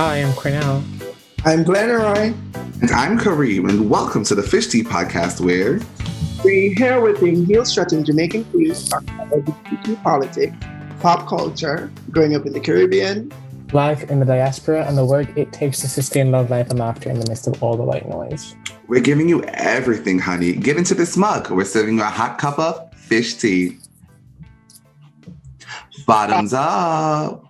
Hi, I'm Cornell. I'm Glenroy. And I'm Kareem, and welcome to the Fish Tea Podcast, where we here with the heel strutting Jamaican queens talk about LGBT politics, pop culture, growing up in the Caribbean, life in the diaspora, and the work it takes to sustain love, life, and laughter in the midst of all the white noise. We're giving you everything, honey. Get into this mug. We're serving you a hot cup of fish tea. Bottoms up.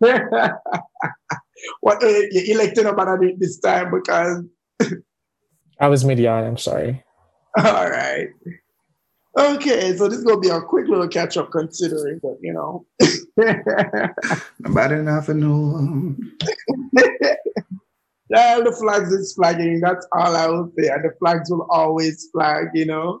what uh, you elected about it this time because I was median. I'm sorry. All right. Okay, so this is gonna be a quick little catch up, considering, but you know. Nobody nothing know. yeah, the flags is flagging. That's all I will say. And the flags will always flag, you know.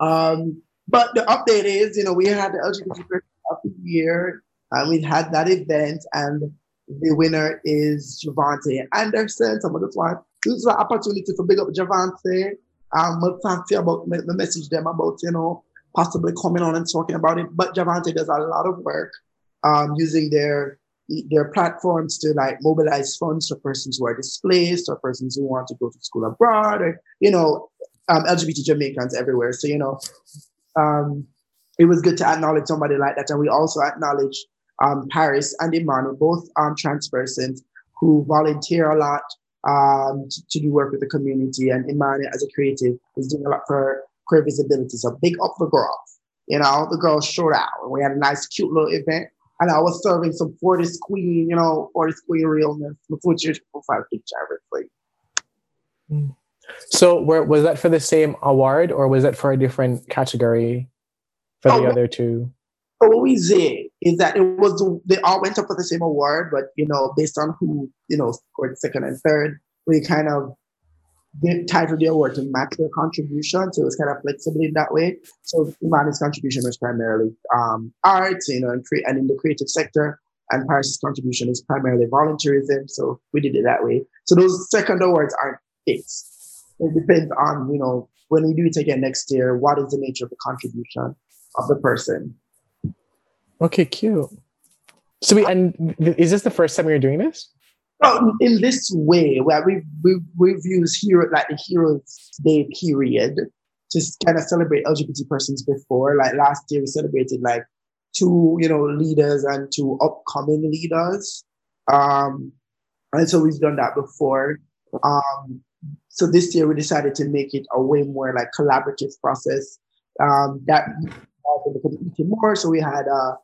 Um, but the update is, you know, we had the LGBT of the year, and we had that event, and the winner is Javante Anderson. Some of the. This is an opportunity for big up Javante. Um, we'll talk to you about the message them about, you know, possibly coming on and talking about it. But Javante does a lot of work um, using their their platforms to like mobilize funds for persons who are displaced or persons who want to go to school abroad or you know um, LGBT Jamaicans everywhere. So you know, um, it was good to acknowledge somebody like that, and we also acknowledge um, Paris and Imani, both um, trans persons who volunteer a lot um, to, to, do work with the community. And Imani, as a creative, is doing a lot for queer visibility. So big up for girls. You know, the girls showed out, and we had a nice, cute little event and I was serving some Fortis Queen, you know, Fortis Queen realness before your profile picture. Hmm. So, where was that for the same award, or was that for a different category for the oh, other two? What we did is that it was they all went up for the same award, but you know, based on who you know scored second and third, we kind of titled the award to match their contribution. So it was kind of flexible in that way. So Imani's contribution was primarily um, art, you know, and, cre- and in the creative sector. And Paris's contribution is primarily volunteerism. So we did it that way. So those second awards aren't fixed. It depends on, you know, when we do it again next year, what is the nature of the contribution of the person. Okay, cute. So we and is this the first time you're doing this? In this way, where we've, we've, we've used hero, like the Heroes Day period to kind of celebrate LGBT persons before. Like last year, we celebrated like two, you know, leaders and two upcoming leaders. Um, and so we've done that before. Um, so this year we decided to make it a way more like collaborative process um, that more. So we had a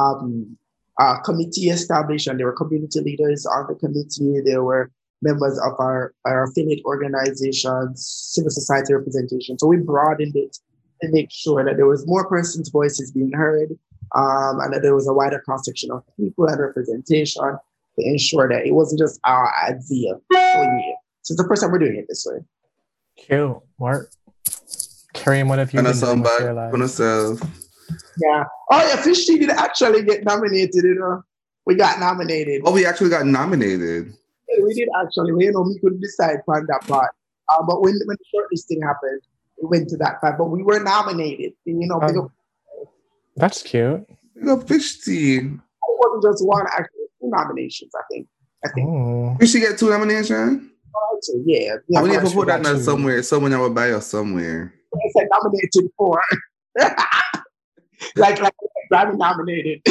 um, uh, committee established and there were community leaders on the committee. There were members of our, our affiliate organizations, civil society representation. So we broadened it to make sure that there was more persons' voices being heard um, and that there was a wider cross section of people and representation to ensure that it wasn't just our idea. So it's the first time we're doing it this way. Cute. Mark. Kareem, what have you been doing with your life? Yeah. Oh yeah, Fish Tea did actually get nominated, you know. We got nominated. Oh, we actually got nominated. Yeah, we did actually. We, you know, we couldn't decide on that part. Uh, but when, when the shortlisting happened, we went to that part. But we were nominated. And, you know, um, that's cute. Big up Fish Tea. It wasn't just one, actually, two nominations, I think. I think. Oh. We should get two nominations? So, yeah. yeah we need to put that somewhere, Someone that will buy us somewhere. I said nominated for. like like Grammy nominated.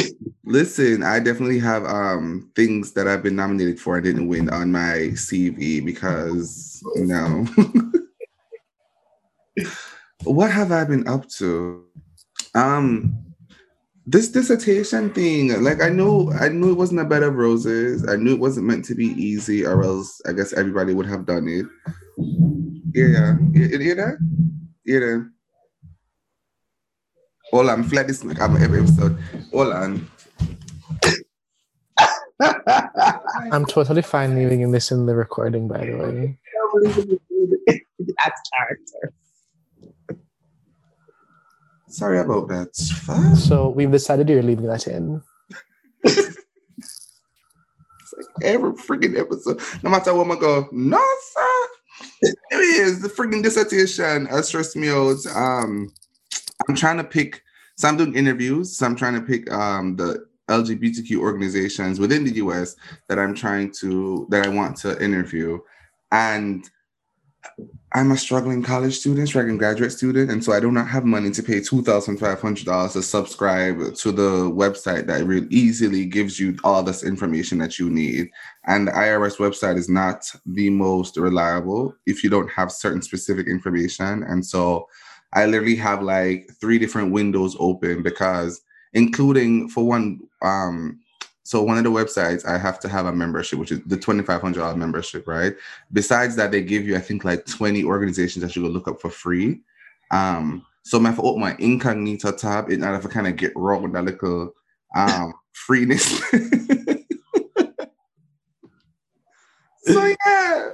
Listen, I definitely have um things that I've been nominated for I didn't win on my CV because no. what have I been up to? Um this dissertation thing, like I knew I knew it wasn't a bed of roses. I knew it wasn't meant to be easy, or else I guess everybody would have done it. Yeah, you, you hear that? Yeah. Hold on, flat this make up every episode. Hold on. I'm totally fine leaving this in the recording, by the way. That's character. Sorry about that. So we've decided you're leaving that in. it's like every freaking episode. No matter what I go, no, sir. It is the freaking dissertation has stressed me out. Um, I'm trying to pick. So I'm doing interviews. So I'm trying to pick um, the LGBTQ organizations within the US that I'm trying to that I want to interview. And I'm a struggling college student, struggling graduate student, and so I do not have money to pay two thousand five hundred dollars to subscribe to the website that really easily gives you all this information that you need. And the IRS website is not the most reliable if you don't have certain specific information. And so I literally have like three different windows open because, including for one, um, so one of the websites I have to have a membership, which is the twenty five hundred dollar membership, right? Besides that, they give you I think like twenty organizations that you can look up for free. Um, so I have to open my incognito tab in order to kind of get wrong with that little um freeness. so yeah.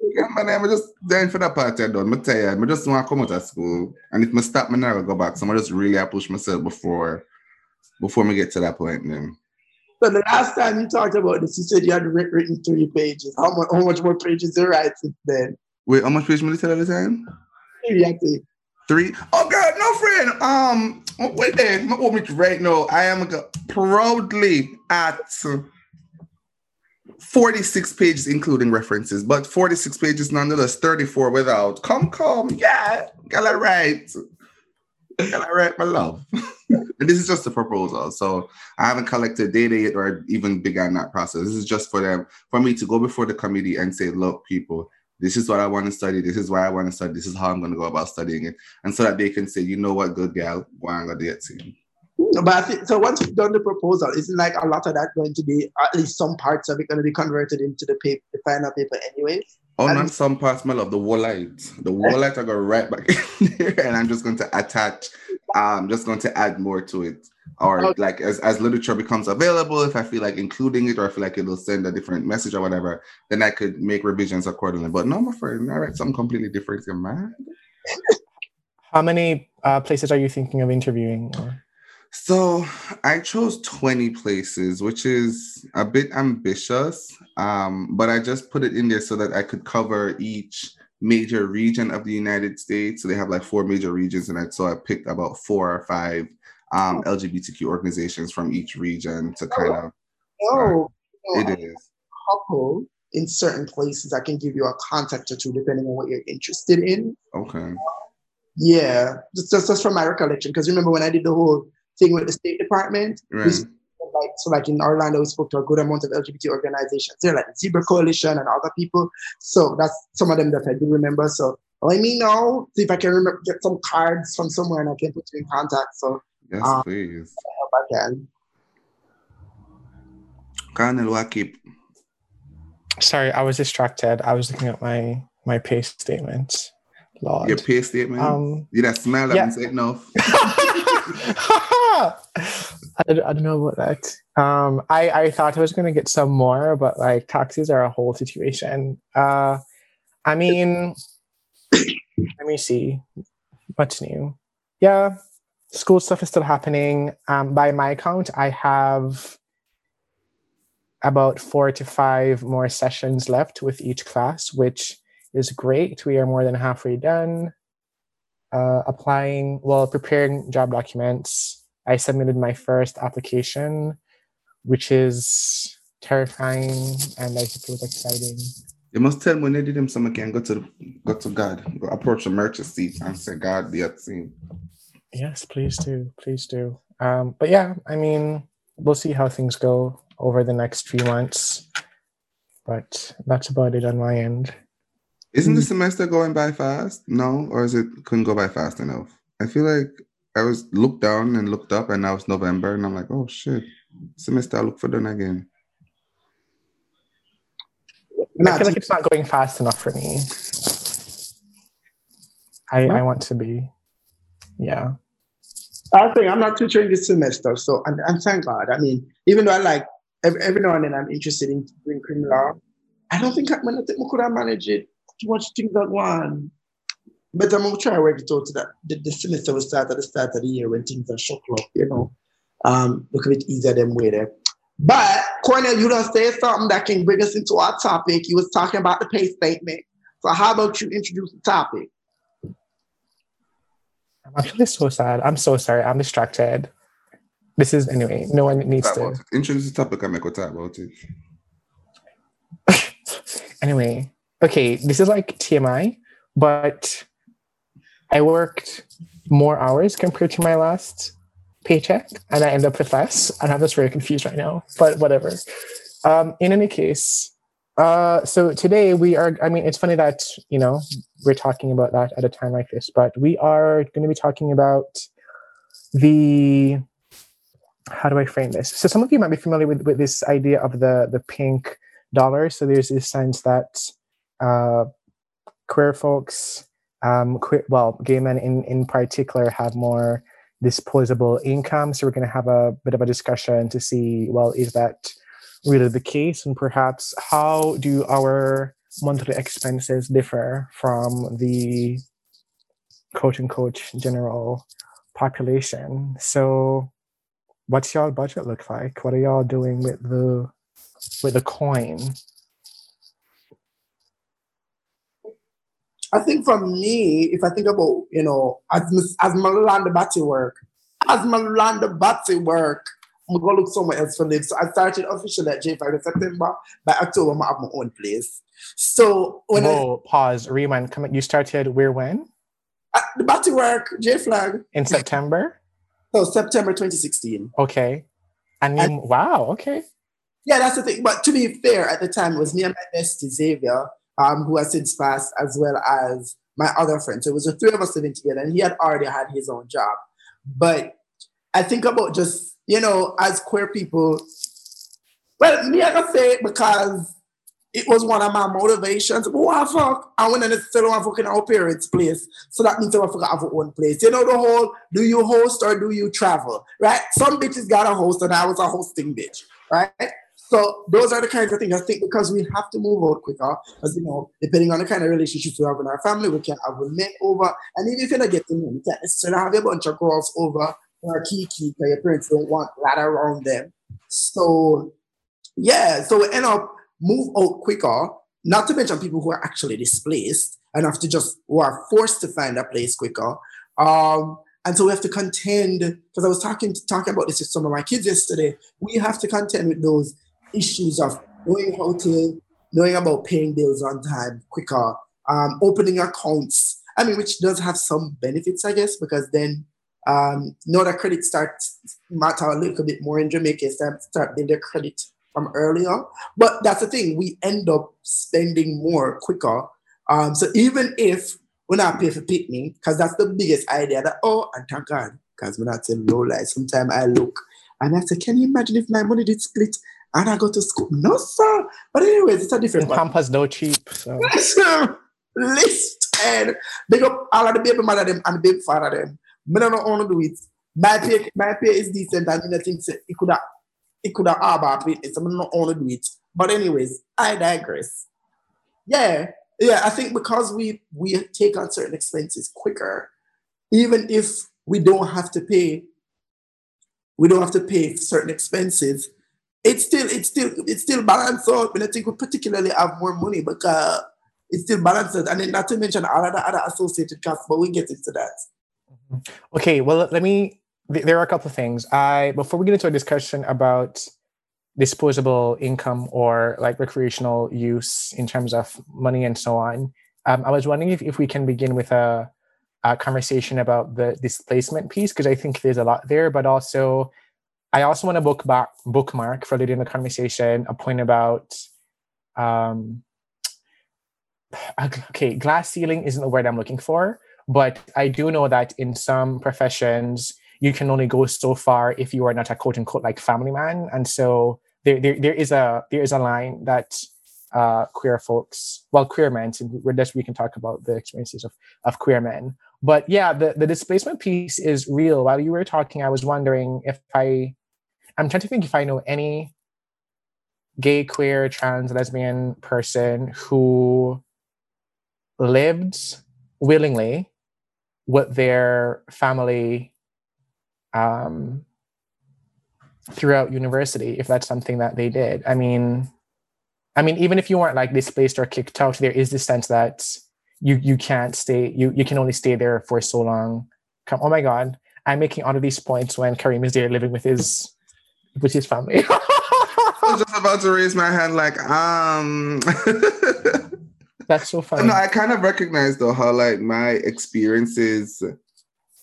Yeah, man, I'm just dying for that party I done. I tell you, I just want to come out of school. And if I stop, I never go back. So I just really I push myself before before we get to that point then. So the last time you talked about this, you said you had written three pages. How much, how much more pages you write since then? Wait, how much pages did you tell at the time? Three, I think. Three? Oh God, no friend. Um, wait there. I'm open right now. I am proudly at 46 pages, including references, but 46 pages nonetheless, 34 without. Come, come, yeah, got it right. Got it right, my love. and this is just a proposal. So I haven't collected data yet or even begun that process. This is just for them, for me to go before the committee and say, look, people, this is what I want to study. This is why I want to study. This is how I'm going to go about studying it. And so that they can say, you know what, good gal, why I'm going to get to. But I think, so once we've done the proposal, isn't like a lot of that going to be, at least some parts of it going to be converted into the paper, the final paper anyways? Oh, not some parts, my love. The wall light, The wall light I go right back in there, and I'm just going to attach. I'm just going to add more to it, or okay. like as as literature becomes available, if I feel like including it, or I feel like it'll send a different message or whatever, then I could make revisions accordingly. But no, my friend, I write something completely different. You're mad. How many uh, places are you thinking of interviewing? Or? So I chose 20 places, which is a bit ambitious, um, but I just put it in there so that I could cover each major region of the United States. So they have like four major regions, and I, so I picked about four or five um, LGBTQ organizations from each region to kind of. Oh, uh, it is. Couple in certain places, I can give you a contact or two depending on what you're interested in. Okay. Yeah, just, just, just from my recollection, because remember when I did the whole thing with the State Department. Right. Like, so like in Orlando, we spoke to a good amount of LGBT organizations. They're like the Zebra Coalition and other people. So that's some of them that I do remember. So let me know, see if I can remember, get some cards from somewhere and I can put you in contact. So yes, um, please. I can. Colonel Wakip. Sorry, I was distracted. I was looking at my my pay statements. Lord. Your pay statement? Um, you that smell that yeah. enough. I, I don't know about that. Um, I, I thought I was going to get some more, but like taxes are a whole situation. Uh, I mean, let me see what's new. Yeah, school stuff is still happening. Um, by my count, I have about four to five more sessions left with each class, which is great. We are more than halfway done. Uh, applying, well, preparing job documents. I submitted my first application, which is terrifying and I suppose exciting. You must tell me when they did them some again, go to go to God, go approach the merchant seat and say, God, be at scene. Yes, please do. Please do. Um, but yeah, I mean, we'll see how things go over the next few months. But that's about it on my end. Isn't the semester going by fast? No, or is it couldn't go by fast enough? I feel like I was looked down and looked up, and now it's November, and I'm like, oh shit, semester I look for done again. I feel like it's not going fast enough for me. I I want to be, yeah. I think I'm not tutoring this semester, so and, and thank God. I mean, even though I like every, every now and then I'm interested in doing criminal law, I don't think I'm gonna think we could have managed it too much things at one. But I'm gonna try to work it out that the, the semester will start at the start of the year when things are shook up, you know. Um, look a bit easier than way there. But Cornell, you don't say something that can bring us into our topic. You was talking about the pay statement. So how about you introduce the topic? I'm actually so sad. I'm so sorry. I'm distracted. This is anyway. No one needs to. Introduce the topic and make we talk about it. Anyway, okay, this is like TMI, but I worked more hours compared to my last paycheck, and I end up with less. And I'm just very confused right now, but whatever. Um, in any case, uh, so today we are. I mean, it's funny that you know we're talking about that at a time like this, but we are going to be talking about the. How do I frame this? So some of you might be familiar with, with this idea of the the pink dollar. So there's this sense that uh, queer folks, um, well, gay men in, in particular, have more disposable income. So we're going to have a bit of a discussion to see, well, is that really the case? And perhaps how do our monthly expenses differ from the quote unquote general population? So what's y'all budget look like? What are y'all doing with the with the coin? I think for me, if I think about, you know, as my, as my land batty work, as my land batty work, I'm gonna look somewhere else for live. So I started officially at J5 in September. By October, I have my own place. So when Whoa, pause, rewind. Come, you started where when? I, the batty work, J Flag, In September? so September 2016. Okay. And And- wow, okay. Yeah, that's the thing. But to be fair, at the time, it was me and my bestie Xavier, um, who has since passed, as well as my other friend. So it was the three of us living together, and he had already had his own job. But I think about just, you know, as queer people, well, me, I can say it because it was one of my motivations. But what fuck? I want to still want fucking our parents' place. So that means I want to have our own place. You know, the whole do you host or do you travel? Right? Some bitches got a host, and I was a hosting bitch. Right? So those are the kinds of things I think because we have to move out quicker, as you know, depending on the kind of relationships we have in our family, we can have a women over, and even if you don't get to know, you can't necessarily have a bunch of girls over or kiki because your parents don't want that around them. So yeah, so we end up move out quicker. Not to mention people who are actually displaced and have to just who are forced to find a place quicker. Um, and so we have to contend because I was talking talking about this with some of my kids yesterday. We have to contend with those issues of knowing how to knowing about paying bills on time quicker, um, opening accounts. I mean, which does have some benefits, I guess, because then um, know that credit starts matter a little bit more in Jamaica. Start start building credit from earlier. But that's the thing, we end up spending more quicker. Um, so even if we're not pay for picnic, because that's the biggest idea that, oh, and thank God, because we're not saying low light. Sometimes I look and I say, can you imagine if my money did split and I go to school? No, sir. But anyways, it's a different one. Pampas no cheap. So Listen, big up all of the baby mother them and the baby father them. Me don't know how to do it. My pay, my pay is decent and I think it could have it could have about it. So I don't know how to do it. But anyways, I digress. Yeah, yeah. I think because we we take on certain expenses quicker, even if we don't have to pay, we don't have to pay certain expenses. It's still it's still it's still balanced out. But I think we particularly have more money because it's still balanced. And then not to mention all of the other associated costs, but we get into that. okay, well let me there are a couple of things. I before we get into a discussion about disposable income or like recreational use in terms of money and so on, um, I was wondering if, if we can begin with a, a conversation about the displacement piece because I think there's a lot there, but also I also want to book back, bookmark for later in the conversation a point about um, okay, glass ceiling isn't the word I'm looking for, but I do know that in some professions you can only go so far if you are not a quote unquote like family man, and so there there, there is a there is a line that uh, queer folks, well, queer men, so just we can talk about the experiences of of queer men. But yeah, the the displacement piece is real. While you were talking, I was wondering if I, I'm trying to think if I know any gay, queer, trans, lesbian person who lived willingly with their family um, throughout university if that's something that they did. I mean i mean even if you weren't like displaced or kicked out there is this sense that you you can't stay you you can only stay there for so long. Come oh my god. I'm making all of these points when Kareem is there living with his with his family. I was just about to raise my hand, like, um. That's so funny. No, I kind of recognize though how like my experience is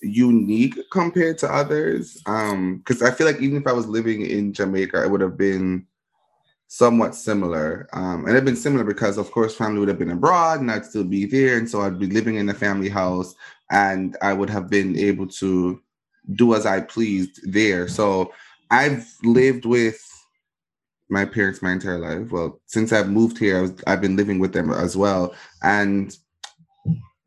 unique compared to others. Um, because I feel like even if I was living in Jamaica, it would have been somewhat similar. Um, and it'd been similar because of course family would have been abroad and I'd still be there. And so I'd be living in the family house and I would have been able to do as I pleased there. So I've lived with my parents my entire life. Well, since I've moved here, I was, I've been living with them as well. And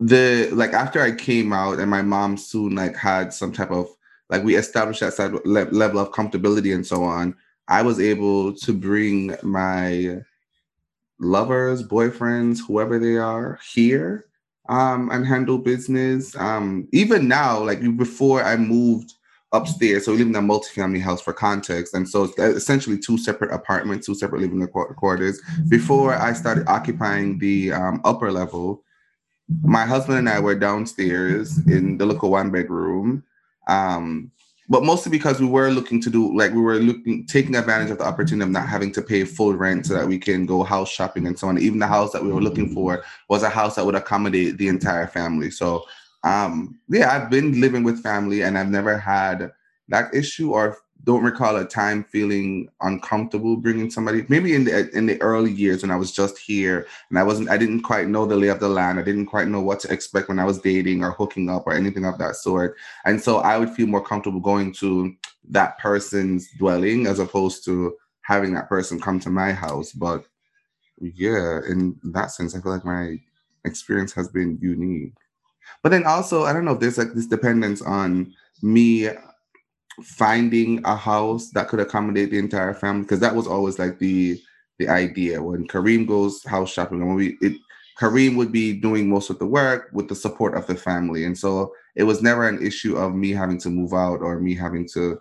the like after I came out and my mom soon like had some type of like we established that side level of comfortability and so on. I was able to bring my lovers, boyfriends, whoever they are, here um, and handle business. Um, even now, like before I moved upstairs. So we live in a multi-family house for context. And so it's essentially two separate apartments, two separate living quarters. Before I started occupying the um, upper level, my husband and I were downstairs in the little one bedroom. Um, but mostly because we were looking to do like we were looking taking advantage of the opportunity of not having to pay full rent so that we can go house shopping and so on. Even the house that we were looking for was a house that would accommodate the entire family. So um, yeah, I've been living with family and I've never had that issue or don't recall a time feeling uncomfortable bringing somebody maybe in the in the early years when i was just here and i wasn't i didn't quite know the lay of the land. I didn't quite know what to expect when i was dating or hooking up or anything of that sort. And so i would feel more comfortable going to that person's dwelling as opposed to having that person come to my house. But yeah in that sense i feel like my experience has been unique but then also, I don't know if there's like this dependence on me finding a house that could accommodate the entire family because that was always like the the idea when Kareem goes house shopping and when we it Kareem would be doing most of the work with the support of the family and so it was never an issue of me having to move out or me having to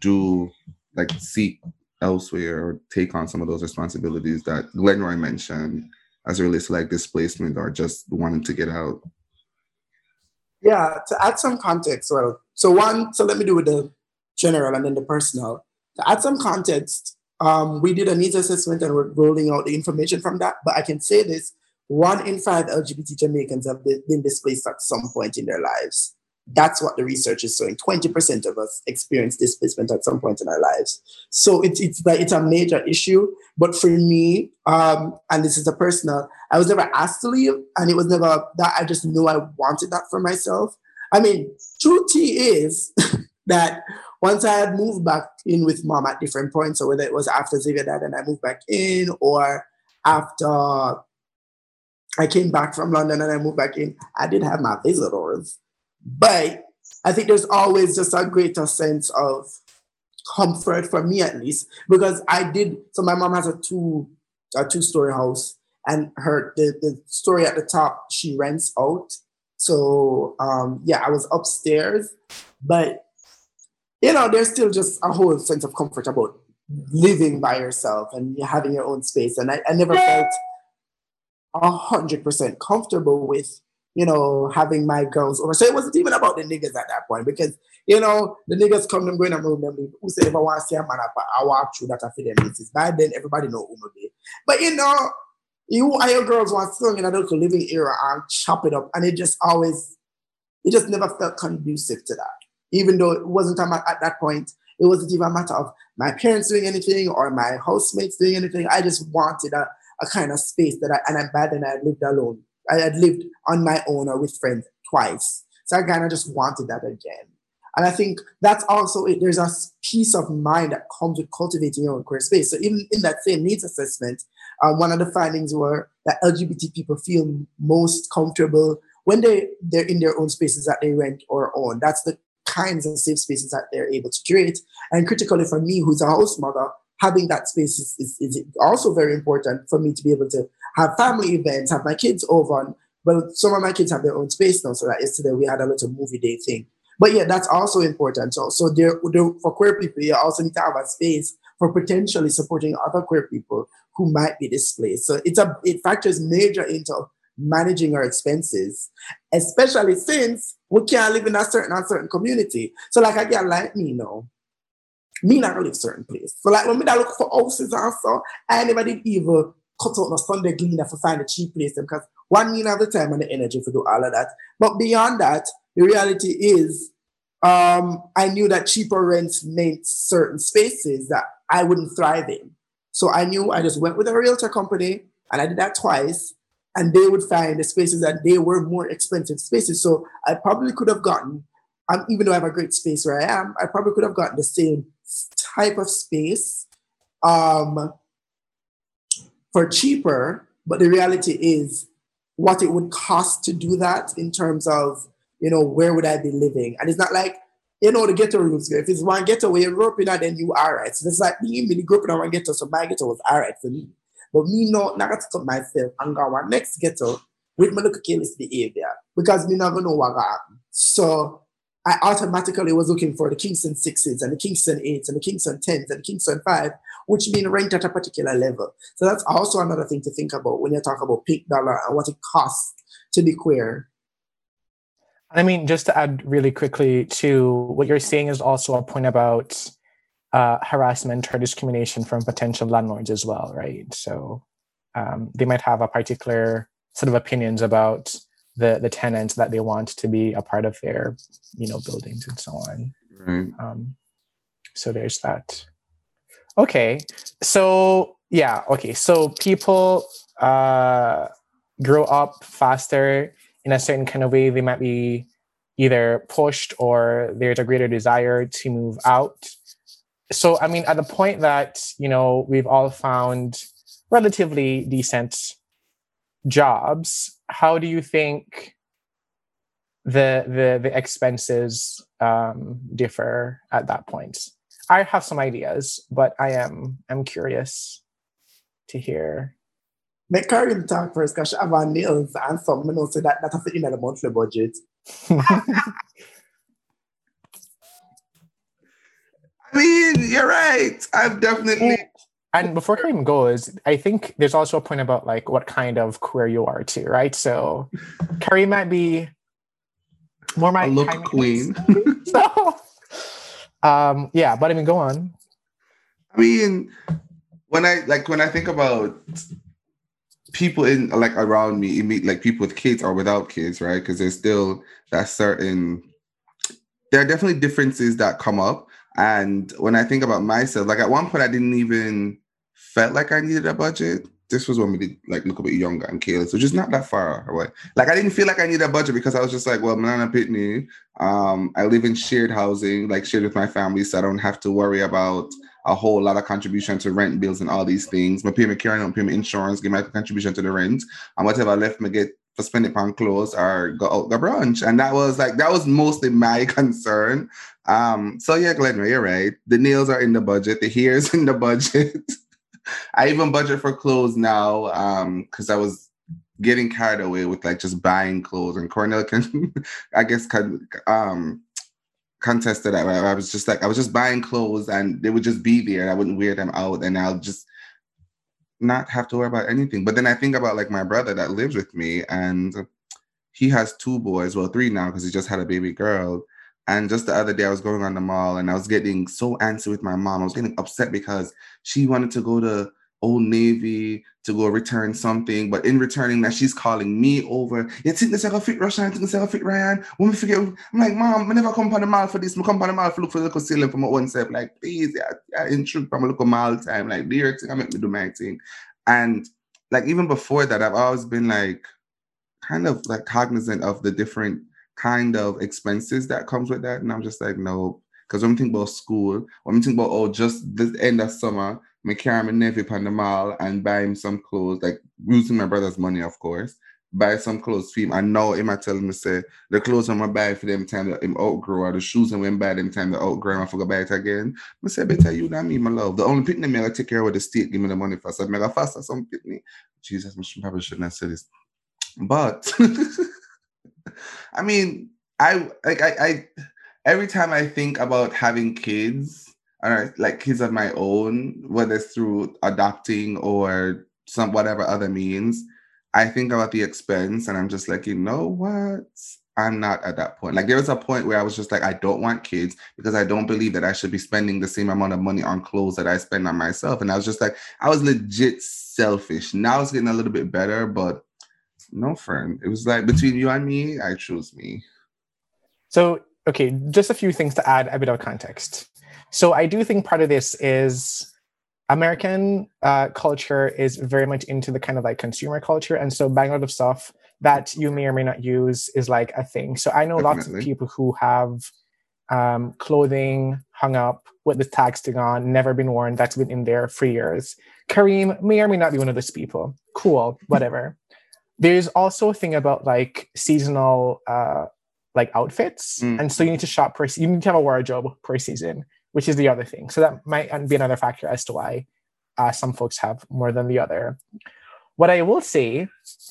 do like seek elsewhere or take on some of those responsibilities that Glenroy mentioned as it relates to like displacement or just wanting to get out. Yeah, to add some context, well, so one, so let me do with the general and then the personal. To add some context, um, we did a needs assessment and we're rolling out the information from that. But I can say this one in five LGBT Jamaicans have been displaced at some point in their lives. That's what the research is showing. 20% of us experience displacement at some point in our lives. So it's it's like it's a major issue. But for me, um, and this is a personal, I was never asked to leave, and it was never that I just knew I wanted that for myself. I mean, truth is that once I had moved back in with mom at different points, or whether it was after Xavier died and I moved back in, or after I came back from London and I moved back in, I did have my visitors. But I think there's always just a greater sense of comfort for me at least because I did. So my mom has a two a two story house, and her the, the story at the top she rents out. So um, yeah, I was upstairs, but you know, there's still just a whole sense of comfort about living by yourself and having your own space. And I, I never felt a hundred percent comfortable with you know, having my girls over. So it wasn't even about the niggas at that point because, you know, the niggas come and go in and room them. Who say if I want to see a man I walk through that I feel them misses. By then, everybody know who be. But, you know, you and your girls want to in a little living era and chop it up. And it just always, it just never felt conducive to that. Even though it wasn't a, at that point, it wasn't even a matter of my parents doing anything or my housemates doing anything. I just wanted a, a kind of space that I, and I'm bad and I lived alone I had lived on my own or with friends twice. So I kind of just wanted that again. And I think that's also it. There's a peace of mind that comes with cultivating your own queer space. So even in that same needs assessment, um, one of the findings were that LGBT people feel most comfortable when they, they're in their own spaces that they rent or own. That's the kinds of safe spaces that they're able to create. And critically for me, who's a house mother, having that space is, is, is also very important for me to be able to have family events, have my kids over. And, well, some of my kids have their own space now. So that yesterday we had a little movie day thing. But yeah, that's also important. So, so there, there, for queer people, you also need to have a space for potentially supporting other queer people who might be displaced. So it's a it factors major into managing our expenses, especially since we can't live in a certain a certain community. So like a girl like me know me not live certain place. So like when me look for houses and so, I never did even cut out no Sunday gleaner for find a cheap place because one mean have the time and the energy to do all of that. But beyond that, the reality is um, I knew that cheaper rents meant certain spaces that I wouldn't thrive in. So I knew I just went with a realtor company and I did that twice and they would find the spaces that they were more expensive spaces. So I probably could have gotten, um, even though I have a great space where I am, I probably could have gotten the same type of space um, for cheaper. But the reality is what it would cost to do that in terms of, you know, where would I be living? And it's not like, you know, the ghetto rooms. If it's one ghetto where you grew up in, then you are right. So it's like me, me grew up in one ghetto, so my ghetto was all right for me. But me not not to stop myself and go one next ghetto with my little careless behavior because me never know what happened. So I automatically was looking for the Kingston sixes and the Kingston eights and the Kingston tens and the Kingston five, which mean ranked at a particular level. So that's also another thing to think about when you talk about pink dollar and what it costs to be queer. I mean, just to add really quickly to what you're saying is also a point about uh, harassment or discrimination from potential landlords as well, right? So um, they might have a particular sort of opinions about the the tenants that they want to be a part of their you know buildings and so on. Right. Um, so there's that. Okay, so yeah, okay, so people uh, grow up faster in a certain kind of way. They might be either pushed or there's a greater desire to move out. So i mean at the point that you know we've all found relatively decent jobs how do you think the the the expenses um, differ at that point i have some ideas but i am i'm curious to hear Make Kareem talk first because she have her nails and something, you know, so that, that has to in the monthly budget. I mean, you're right. I've definitely. And before Kareem goes, I think there's also a point about like what kind of queer you are too, right? So Kareem might be more my a look queen. so um yeah, but I mean go on. I mean, when I like when I think about people in like around me, meet like people with kids or without kids, right? Because there's still that certain there are definitely differences that come up and when I think about myself, like at one point I didn't even felt like I needed a budget. This was when we did like look a bit younger and careless, so just not that far away. Like I didn't feel like I needed a budget because I was just like, well, Manana Pitney, um, I live in shared housing, like shared with my family, so I don't have to worry about a whole lot of contribution to rent bills and all these things. My pay my care, and pay my insurance, give my contribution to the rent, and whatever left me get for spending on clothes or go out the brunch. And that was like that was mostly my concern. Um, so yeah, Glenn, you're right. The nails are in the budget, the hair's in the budget. I even budget for clothes now, um, because I was getting carried away with like just buying clothes. And Cornell can I guess can um contested that I was just like I was just buying clothes and they would just be there. and I wouldn't wear them out and I'll just not have to worry about anything. But then I think about like my brother that lives with me and he has two boys, well, three now because he just had a baby girl. And just the other day, I was going on the mall and I was getting so antsy with my mom. I was getting upset because she wanted to go to Old Navy to go return something, but in returning that she's calling me over. You think this a fit Russian? Think this a fit Ryan? When we forget, I'm like, Mom, I never come on the mall for this. I come on the mall for look for the little ceiling for my own self. Like, please, yeah, yeah intrude from a local mall time. Like, dear thing, I make me do my thing. And like even before that, I've always been like kind of like cognizant of the different kind of expenses that comes with that. And I'm just like, no, because when I think about school, when I think about oh, just this end of summer, me carry my nephew on the mall and buy him some clothes, like using my brother's money, of course. Buy some clothes for him. I know him I tell him to say the clothes I'm gonna buy for them time that him outgrow or the shoes I'm gonna buy them time that outgrow I forgot buy it again. I say better you than me, my love. The only me I take care of the state give me the money first. I make a fast or some pitney. Jesus, I probably shouldn't have said this. But I mean, I like I, I every time I think about having kids, or like kids of my own, whether it's through adopting or some whatever other means, I think about the expense and I'm just like, you know what? I'm not at that point. Like there was a point where I was just like, I don't want kids because I don't believe that I should be spending the same amount of money on clothes that I spend on myself. And I was just like, I was legit selfish. Now it's getting a little bit better, but no friend. It was like between you and me, I choose me. So okay, just a few things to add a bit of context. So I do think part of this is American uh, culture is very much into the kind of like consumer culture, and so buying a lot of stuff that you may or may not use is like a thing. So I know Definitely. lots of people who have um, clothing hung up with the tag still on, never been worn, that's been in there for years. Kareem may or may not be one of those people. Cool, whatever. There's also a thing about like seasonal uh, like outfits, mm. and so you need to shop per. You need to have a wardrobe per season, which is the other thing. So that might be another factor as to why uh, some folks have more than the other. What I will say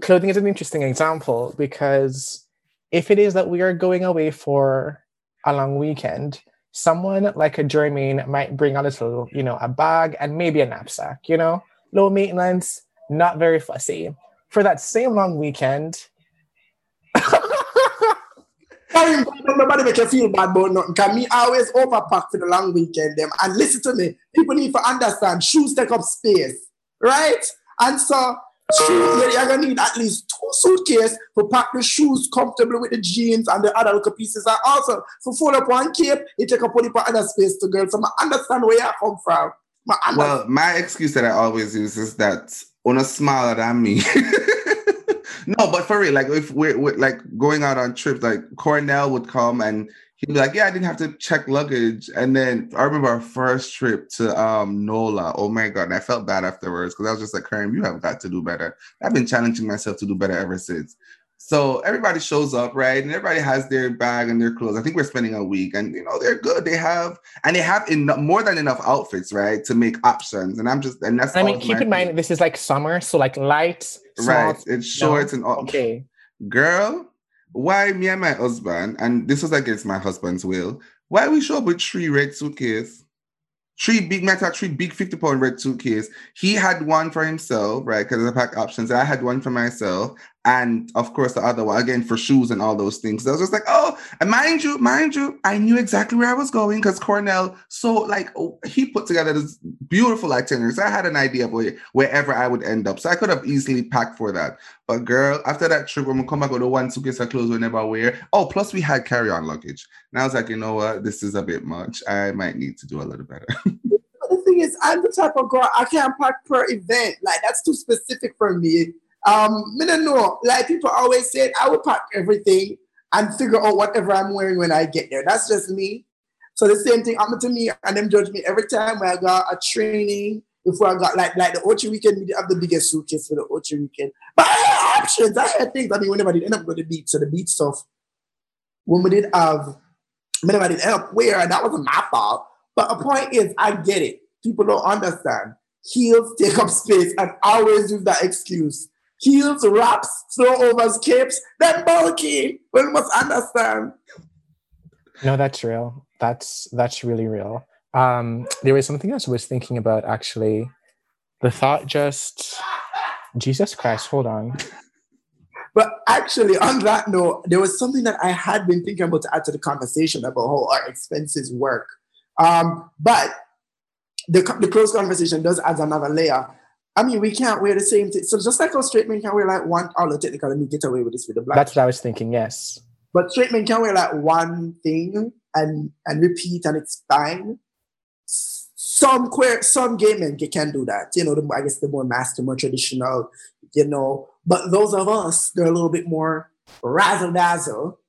clothing is an interesting example because if it is that we are going away for a long weekend, someone like a Jermaine might bring a little, you know, a bag and maybe a knapsack, you know, low maintenance, not very fussy. For that same long weekend, nobody make you feel bad about nothing. Cause me always overpack for the long weekend them. And listen to me, people need to understand shoes take up space, right? And so Shoes, you're gonna need at least two suitcases to pack the shoes comfortably with the jeans and the other little pieces. And also, to full up one cape, you take up only for other space to girls. So I understand where you come from. well, my excuse that I always use is that on a smaller than me. no, but for real, like if we're, we're, like going out on trips, like Cornell would come and he'd be like, "Yeah, I didn't have to check luggage." And then I remember our first trip to um NOLA. Oh my god, and I felt bad afterwards because I was just like, "Kareem, you have got to do better." I've been challenging myself to do better ever since. So everybody shows up, right? And everybody has their bag and their clothes. I think we're spending a week, and you know they're good. They have and they have enough, more than enough outfits, right, to make options. And I'm just and that's. I mean, keep in mind this is like summer, so like light, right? It's shorts no? and all. Okay, girl, why me and my husband, and this was against my husband's will, why we show up with three red suitcases? Three big metal, three big 50 pound red suitcase. He had one for himself, right? Because I pack options. I had one for myself and of course the other one again for shoes and all those things. So I was just like, oh, and mind you, mind you, I knew exactly where I was going because Cornell. So like oh, he put together this beautiful itinerary. So I had an idea of where, wherever I would end up. So I could have easily packed for that. But girl, after that trip, when we come back with the one suitcase of clothes we never wear. Oh, plus we had carry-on luggage. And I was like, you know what, this is a bit much. I might need to do a little better. the thing is, I'm the type of girl I can't pack per event. Like that's too specific for me. Um, I don't know. Like people always say, I will pack everything and figure out whatever I'm wearing when I get there. That's just me. So the same thing happened to me, and them judge me every time when I got a training. Before I got like like the Ochi weekend, we have the biggest suitcase for the Ochi weekend. But I had options. I had things. I mean, whenever I did end up going to the beach, so the beach stuff. When we did have, whenever I did end up where, and that wasn't my fault. But the point is, I get it. People don't understand. Heels take up space, and always use that excuse heels, wraps, throwovers, capes, they're bulky. We must understand. No, that's real. That's that's really real. Um, there was something else I was thinking about actually. The thought just Jesus Christ, hold on. But actually, on that note, there was something that I had been thinking about to add to the conversation about how our expenses work. Um, but the, the close conversation does add another layer. I mean, we can't wear the same thing. So just like how straight men can wear like one, although technically me get away with this with the black. That's what I was thinking. Yes. But straight men can wear like one thing and and repeat, and it's fine. Some queer, some gay men can do that. You know, the, I guess the more master, more traditional. You know, but those of us, they're a little bit more razzle dazzle.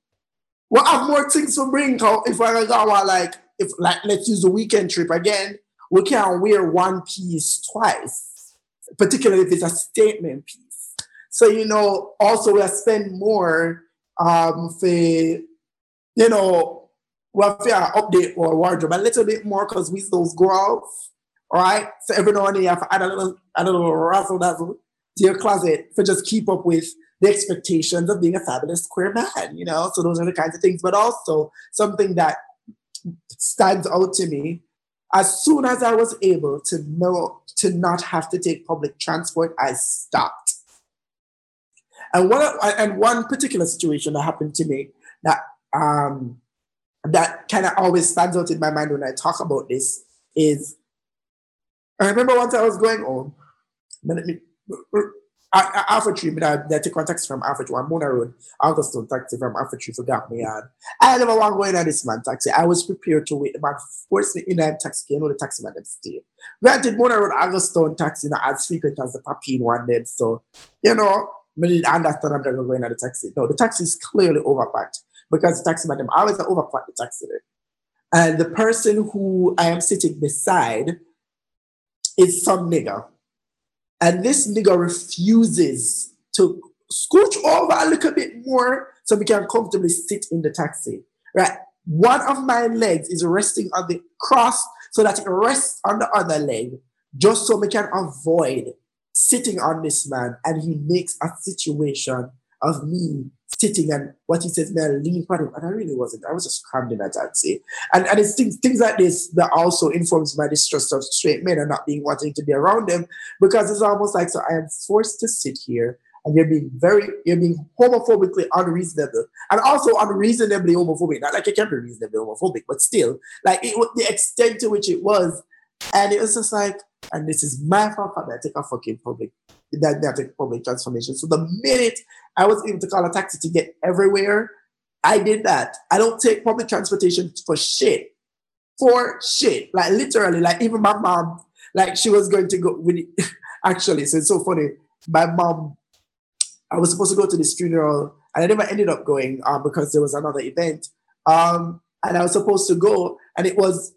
Well, have more things to bring. If I go like, if like, let's use the weekend trip again. We can't wear one piece twice particularly if it's a statement piece. So, you know, also we spend more um, for, you know, well, for update or wardrobe a little bit more because we those girls, right? So every now and then you have to add a little, a little razzle dazzle to your closet for just keep up with the expectations of being a fabulous queer man, you know? So those are the kinds of things. But also something that stands out to me as soon as I was able to know to not have to take public transport, I stopped. And one and one particular situation that happened to me that um, that kind of always stands out in my mind when I talk about this is I remember once I was going home, Half Way Tree, but I, I take taxi from Half Way Tree, one Mona Road, August Town taxi from Half Way Tree for got me on. I never want going on this man taxi. I was prepared to wait. The man forced in that taxi, you know the taxi man them stay. Granted, Mona Road, August Town taxi not as frequent as the Papine one then. So, you know, I didn't understand I'm never going on the taxi. No, the taxi is clearly overpacked because the taxi man them always overpack the taxi there. And the person who I am sitting beside is some nigga. And this nigga refuses to scooch over a little bit more so we can comfortably sit in the taxi. Right? One of my legs is resting on the cross so that it rests on the other leg, just so we can avoid sitting on this man. And he makes a situation of me sitting and what he says, man, lean for him. And I really wasn't. I was just crammed in a taxi. Eh? And, and it's things, things like this that also informs my distrust of straight men and not being wanting to be around them because it's almost like, so I am forced to sit here and you're being very, you're being homophobically unreasonable and also unreasonably homophobic. Not like you can't be reasonably homophobic, but still, like it, the extent to which it was. And it was just like, and this is my fault that I take a fucking public that, that take public transformation. So the minute I was able to call a taxi to get everywhere, I did that. I don't take public transportation for shit. For shit. Like literally, like even my mom, like she was going to go with it. Actually, so it's so funny. My mom, I was supposed to go to this funeral and I never ended up going um, because there was another event. Um, and I was supposed to go, and it was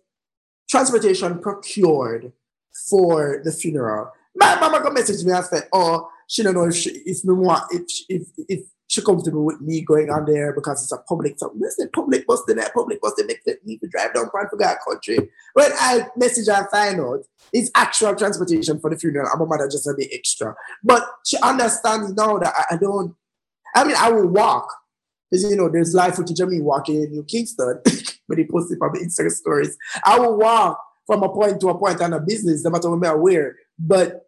transportation procured for the funeral. My mama got message me and said, "Oh, she don't know if she, if me want if if if she comfortable with me going on there because it's a public something. Listen, public bus in there, public bus they make me to drive down front for that country. When I message and find out it's actual transportation for the funeral, I'm mother just a bit extra. But she understands now that I, I don't. I mean, I will walk because you know there's live footage of me walking in New Kingston, but they post it the Instagram stories. I will walk from a point to a and a business, no matter where. But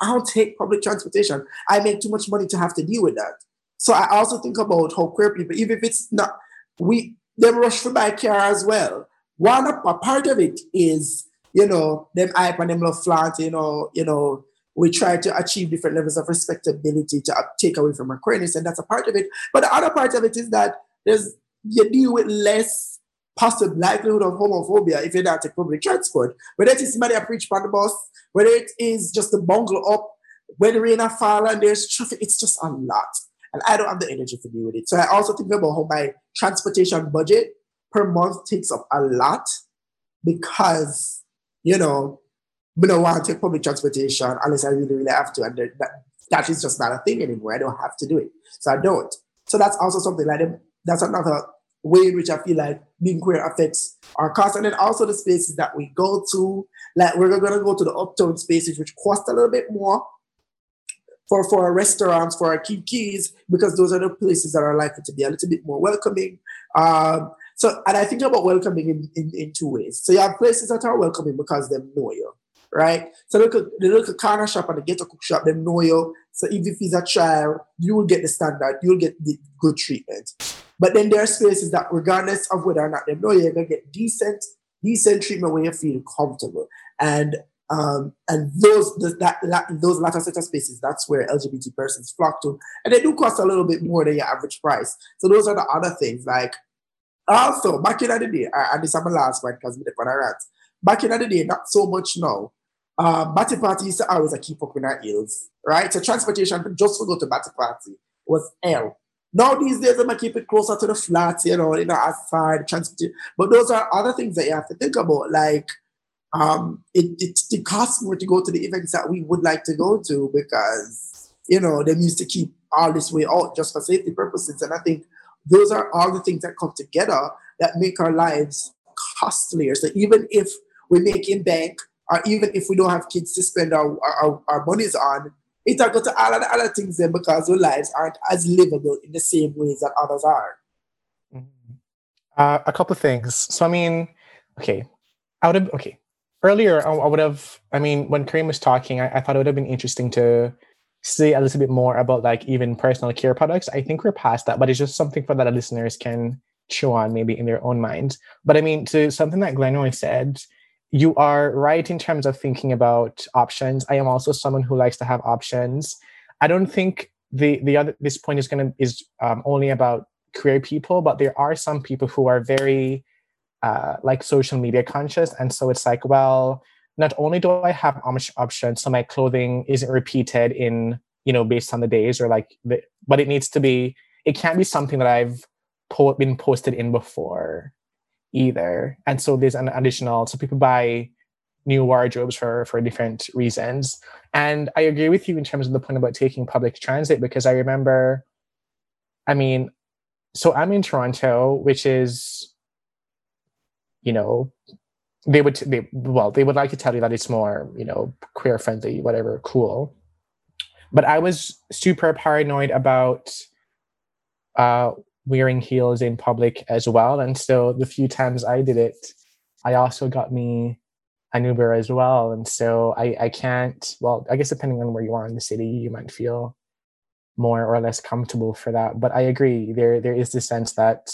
I don't take public transportation. I make too much money to have to deal with that. So I also think about how queer people, even if it's not, we them rush for buy car as well. One a part of it is, you know, them hype and them love flaunt, you know, you know, we try to achieve different levels of respectability to take away from our queerness, and that's a part of it. But the other part of it is that there's you deal with less possible likelihood of homophobia if you don't take public transport. Whether it is somebody a preach on the bus, whether it is just a bungle up, when the rain fall and there's traffic, it's just a lot. And I don't have the energy to deal with it. So I also think about how my transportation budget per month takes up a lot because, you know, I don't want to take public transportation unless I really, really have to. And that, that is just not a thing anymore. I don't have to do it. So I don't. So that's also something like that's another way in which I feel like being queer affects our cost. And then also the spaces that we go to, like we're gonna go to the uptown spaces, which cost a little bit more for, for our restaurants, for our keys, because those are the places that are likely to be a little bit more welcoming. Um, so, and I think about welcoming in, in, in two ways. So you have places that are welcoming because they know you, right? So look at the local corner shop and the ghetto cook shop, they know you. So even if he's a child, you will get the standard, you'll get the good treatment. But then there are spaces that, regardless of whether or not they know you're gonna get decent, decent treatment where you feel comfortable. And um, and those that, that those latter set of spaces, that's where LGBT persons flock to, and they do cost a little bit more than your average price. So those are the other things. Like also back in the day, and this is my last one because we did rant. Back in the day, not so much now. Um, Batty Party used to always keep up in our heels, right? So transportation just to go to Batty Party was hell. Now these days, I'm gonna keep it closer to the flats, you know, you know, outside transportation. But those are other things that you have to think about, like um, it, it, it costs more to go to the events that we would like to go to because you know them used to keep all this way out just for safety purposes, and I think those are all the things that come together that make our lives costlier. So even if we're making bank, or even if we don't have kids to spend our our, our monies on, it got to all of the other things then because our lives aren't as livable in the same ways that others are. Mm-hmm. Uh, a couple of things. So I mean, okay, out of okay, earlier I, I would have. I mean, when Kareem was talking, I, I thought it would have been interesting to see a little bit more about like even personal care products. I think we're past that, but it's just something for that listeners can chew on maybe in their own minds. But I mean, to something that Glenroy said, you are right in terms of thinking about options. I am also someone who likes to have options. I don't think the the other this point is gonna is um, only about queer people, but there are some people who are very uh, like social media conscious, and so it's like, well, not only do I have options, so my clothing isn't repeated in you know based on the days or like, the, but it needs to be. It can't be something that I've po- been posted in before either, and so there's an additional. So people buy new wardrobes for for different reasons, and I agree with you in terms of the point about taking public transit because I remember. I mean, so I'm in Toronto, which is, you know, they would they well they would like to tell you that it's more you know queer friendly, whatever, cool. But I was super paranoid about uh, wearing heels in public as well, and so the few times I did it, I also got me an Uber as well, and so I I can't. Well, I guess depending on where you are in the city, you might feel more or less comfortable for that. But I agree, there there is the sense that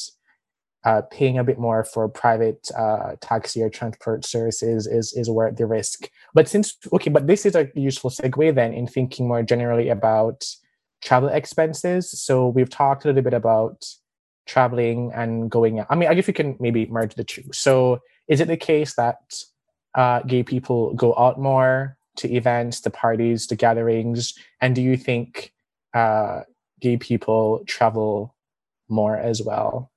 uh, paying a bit more for private uh, taxi or transport services is is worth the risk. But since okay, but this is a useful segue then in thinking more generally about travel expenses. So we've talked a little bit about traveling and going out. I mean, I guess we can maybe merge the two. So is it the case that uh, gay people go out more to events, to parties, to gatherings? And do you think uh, gay people travel more as well?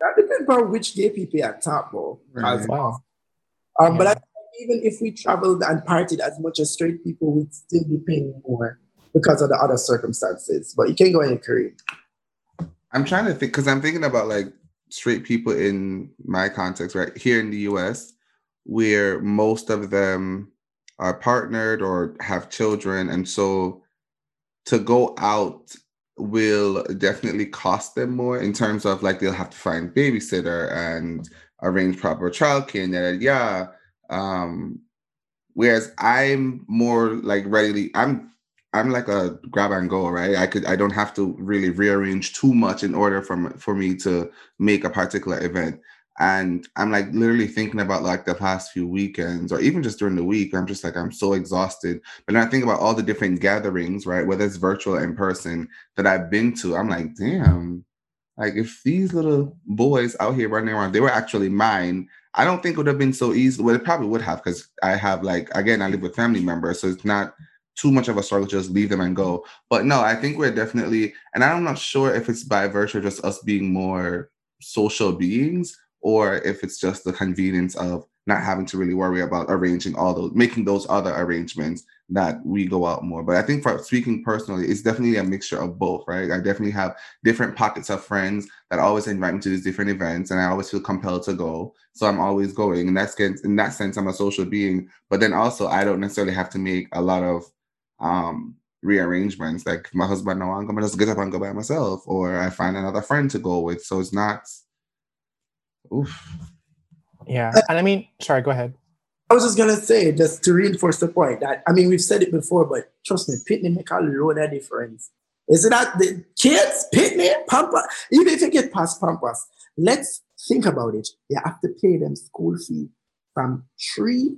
That depends on which gay people are top, bro. Right. Wow. Um, Yeah. But I, even if we traveled and partied as much as straight people, we'd still be paying more because of the other circumstances. But you can't go in Korea. I'm trying to think because I'm thinking about like straight people in my context, right? Here in the US, where most of them are partnered or have children. And so to go out will definitely cost them more in terms of like they'll have to find babysitter and arrange proper childcare and yada, yada. Um, whereas I'm more like readily, I'm I'm like a grab and go, right? I could I don't have to really rearrange too much in order for for me to make a particular event. And I'm like literally thinking about like the past few weekends or even just during the week. I'm just like I'm so exhausted. But then I think about all the different gatherings, right? Whether it's virtual or in person that I've been to. I'm like, damn, like if these little boys out here running around, they were actually mine. I don't think it would have been so easy. Well, it probably would have because I have like again, I live with family members, so it's not too much of a struggle to just leave them and go. Mm-hmm. But no, I think we're definitely, and I'm not sure if it's by virtue of just us being more social beings or if it's just the convenience of not having to really worry about arranging all those, making those other arrangements that we go out more. But I think for speaking personally, it's definitely a mixture of both, right? I definitely have different pockets of friends that always invite me to these different events, and I always feel compelled to go. So I'm always going. In that sense, in that sense, I'm a social being. But then also, I don't necessarily have to make a lot of um rearrangements. Like my husband, no, I'm gonna just get up and go by myself, or I find another friend to go with. So it's not. Oof. Yeah. And I mean, sorry, go ahead. I was just gonna say, just to reinforce the point that I mean we've said it before, but trust me, pitney make a load of difference. Is it that the kids, pitney, pamper, even if you get past pampers, let's think about it. You have to pay them school fee from three,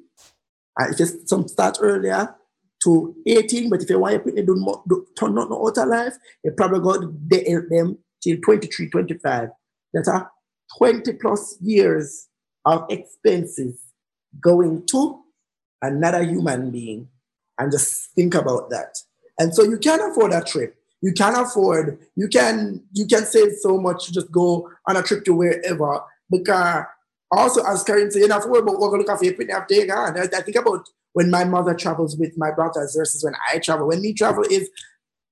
uh, if it's some start earlier to 18, but if you want pitney do, mo- do turn out no out life, you probably got the- them till 23, 25. That's a 20 plus years of expenses going to another human being and just think about that and so you can afford a trip you can afford you can you can save so much to just go on a trip to wherever because also as Karen said, you have to worry about what look after your after you gone. I think about when my mother travels with my brothers versus when I travel. When me travel is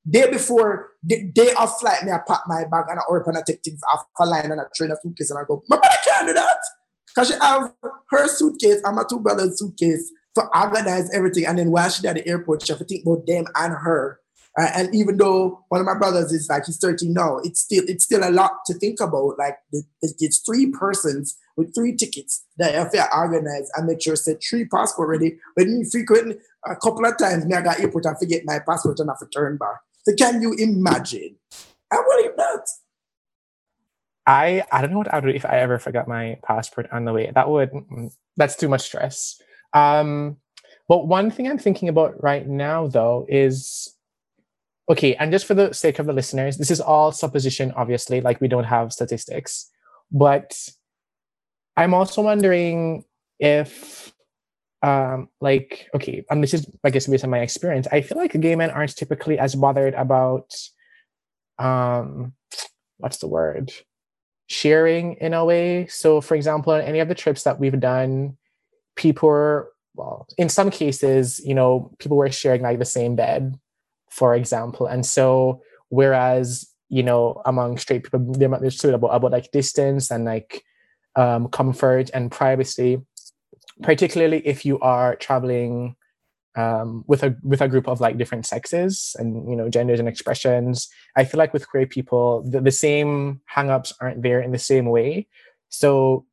day before the day of flight, me I pack my bag and I open and I take things off a line and I train a suitcase and I go, my brother can't do that. Because she have her suitcase and my two brothers' suitcase to organize everything. And then while she at the airport, she have to think about them and her. Uh, and even though one of my brothers is like he's 13 now, it's still it's still a lot to think about. Like it's three persons with three tickets that have to organize and make sure set three passport ready. But me frequently a couple of times me I got airport and forget my passport and have to turn back. So can you imagine? I believe that. I I don't know what I would do if I ever forgot my passport on the way. That would that's too much stress. Um, but one thing I'm thinking about right now though is okay, and just for the sake of the listeners, this is all supposition, obviously, like we don't have statistics. But I'm also wondering if, um, like, okay, and this is, I guess, based on my experience, I feel like gay men aren't typically as bothered about, um, what's the word? Sharing in a way. So, for example, on any of the trips that we've done, people well, in some cases, you know, people were sharing like the same bed for example. And so, whereas you know, among straight people, they're understood about about like distance and like um, comfort and privacy, particularly if you are traveling um, with a with a group of like different sexes and you know genders and expressions. I feel like with queer people, the, the same hangups aren't there in the same way. So,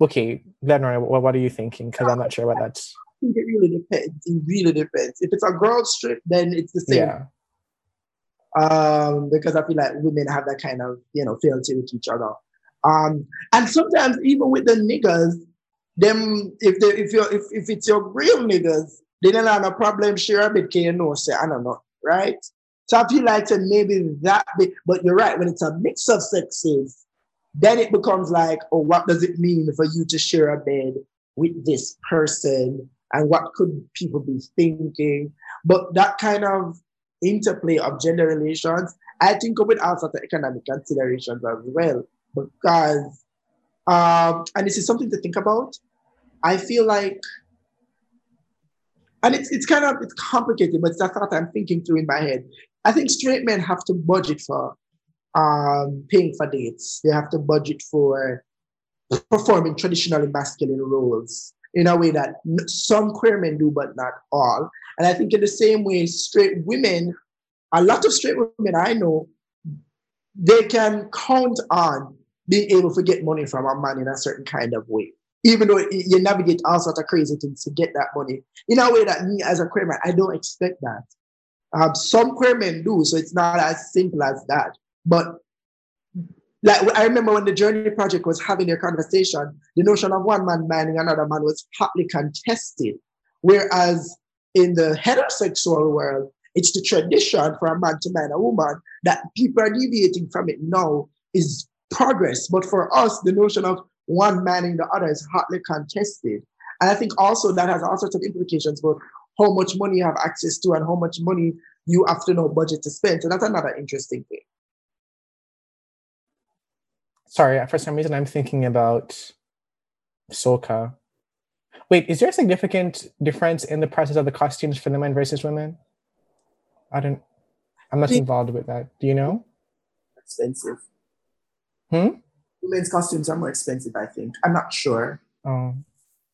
okay, Lenore, what, what are you thinking? Because I'm not sure what that's think it really depends. It really depends. If it's a girls trip, then it's the same. Yeah. Um, because I feel like women have that kind of you know fealty with each other. Um, and sometimes even with the niggas, them if they if you if, if it's your real niggas, they don't have a problem share a bit can you know say I don't know, right? So I feel like maybe that bit, but you're right, when it's a mix of sexes, then it becomes like, oh, what does it mean for you to share a bed with this person? and what could people be thinking. But that kind of interplay of gender relations, I think of it also the economic considerations as well. Because, um, and this is something to think about. I feel like, and it's, it's kind of it's complicated, but a thought I'm thinking through in my head. I think straight men have to budget for um, paying for dates. They have to budget for performing traditionally masculine roles in a way that some queer men do, but not all. And I think in the same way, straight women, a lot of straight women I know, they can count on being able to get money from a man in a certain kind of way. Even though you navigate all sorts of crazy things to get that money in a way that me as a queer man, I don't expect that. Um, some queer men do, so it's not as simple as that. But like I remember when the Journey Project was having their conversation, the notion of one man manning another man was hotly contested. Whereas in the heterosexual world, it's the tradition for a man to man a woman that people are deviating from it now is progress. But for us, the notion of one man manning the other is hotly contested. And I think also that has all sorts of implications about how much money you have access to and how much money you have to know budget to spend. So that's another interesting thing sorry, for some reason I'm thinking about Soca. Wait, is there a significant difference in the prices of the costumes for the men versus women? I don't. I'm not involved with that. Do you know? Expensive. Hmm. Women's costumes are more expensive, I think. I'm not sure. Oh.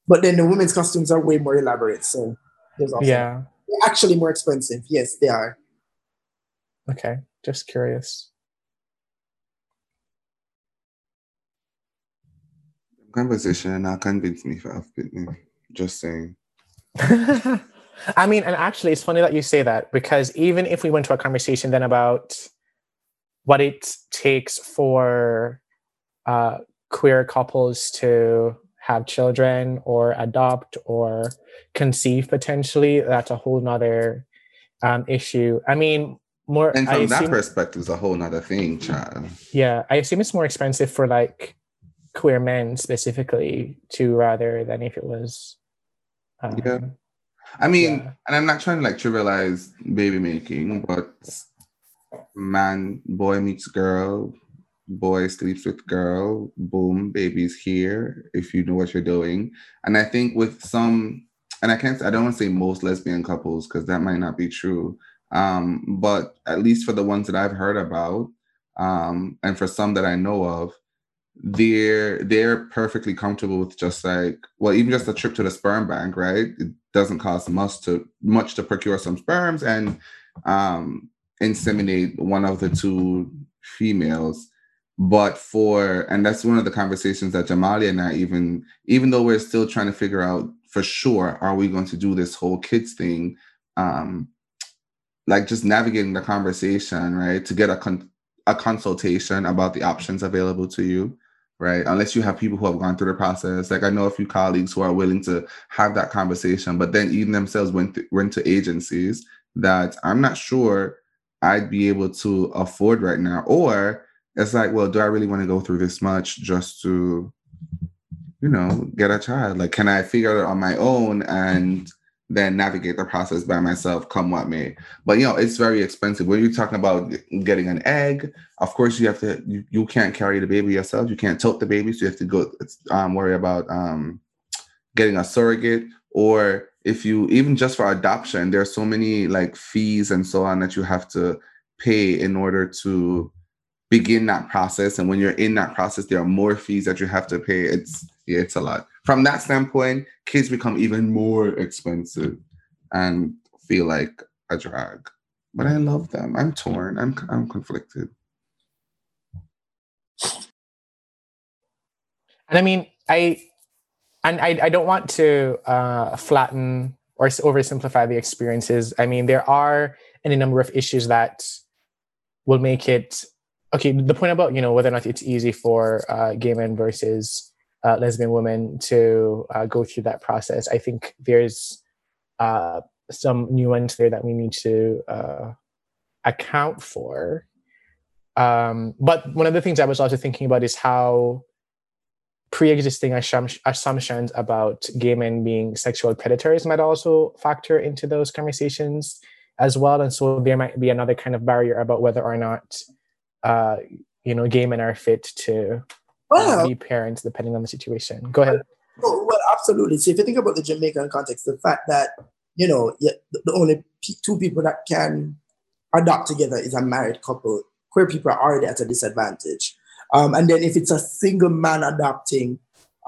But then the women's costumes are way more elaborate, so there's also yeah. They're actually more expensive. Yes, they are. Okay, just curious. conversation not convince me for me. Just saying. I mean, and actually, it's funny that you say that because even if we went to a conversation then about what it takes for uh, queer couples to have children or adopt or conceive potentially, that's a whole nother um, issue. I mean, more. And from I that assume, perspective, is a whole nother thing, child. Yeah, I assume it's more expensive for like queer men specifically to rather than if it was um, yeah i mean yeah. and i'm not trying to like trivialize baby making but man boy meets girl boy sleeps with girl boom baby's here if you know what you're doing. And i think with some and i can't i don't want to say most lesbian couples because that might not be true um but at least for the ones that i've heard about um and for some that i know of they're they're perfectly comfortable with just like well even just a trip to the sperm bank right? It doesn't cost much to much to procure some sperms and um, inseminate one of the two females. But for and that's one of the conversations that Jamali and I even even though we're still trying to figure out for sure are we going to do this whole kids thing, um, like just navigating the conversation, right? To get a con- a consultation about the options available to you right? Unless you have people who have gone through the process. Like I know a few colleagues who are willing to have that conversation, but then even themselves went th- went to agencies that I'm not sure I'd be able to afford right now. Or it's like, well, do I really want to go through this much just to, you know, get a child? Like, can I figure it out on my own and then navigate the process by myself, come what may. But you know, it's very expensive. When you're talking about getting an egg, of course you have to. You, you can't carry the baby yourself. You can't tote the baby, so you have to go um, worry about um, getting a surrogate. Or if you even just for adoption, there are so many like fees and so on that you have to pay in order to begin that process. And when you're in that process, there are more fees that you have to pay. It's yeah, it's a lot. From that standpoint, kids become even more expensive and feel like a drag. But I love them. I'm torn. I'm I'm conflicted. And I mean, I and I, I don't want to uh, flatten or oversimplify the experiences. I mean, there are any number of issues that will make it okay. The point about you know whether or not it's easy for uh, gay men versus uh, lesbian women to uh, go through that process. I think there's uh, some nuance there that we need to uh, account for. Um, but one of the things I was also thinking about is how pre-existing assumptions about gay men being sexual predators might also factor into those conversations as well. And so there might be another kind of barrier about whether or not, uh, you know, gay men are fit to well, be parents depending on the situation. Go ahead. Well, well, absolutely. So if you think about the Jamaican context, the fact that you know the only two people that can adopt together is a married couple, queer people are already at a disadvantage. Um, and then if it's a single man adapting,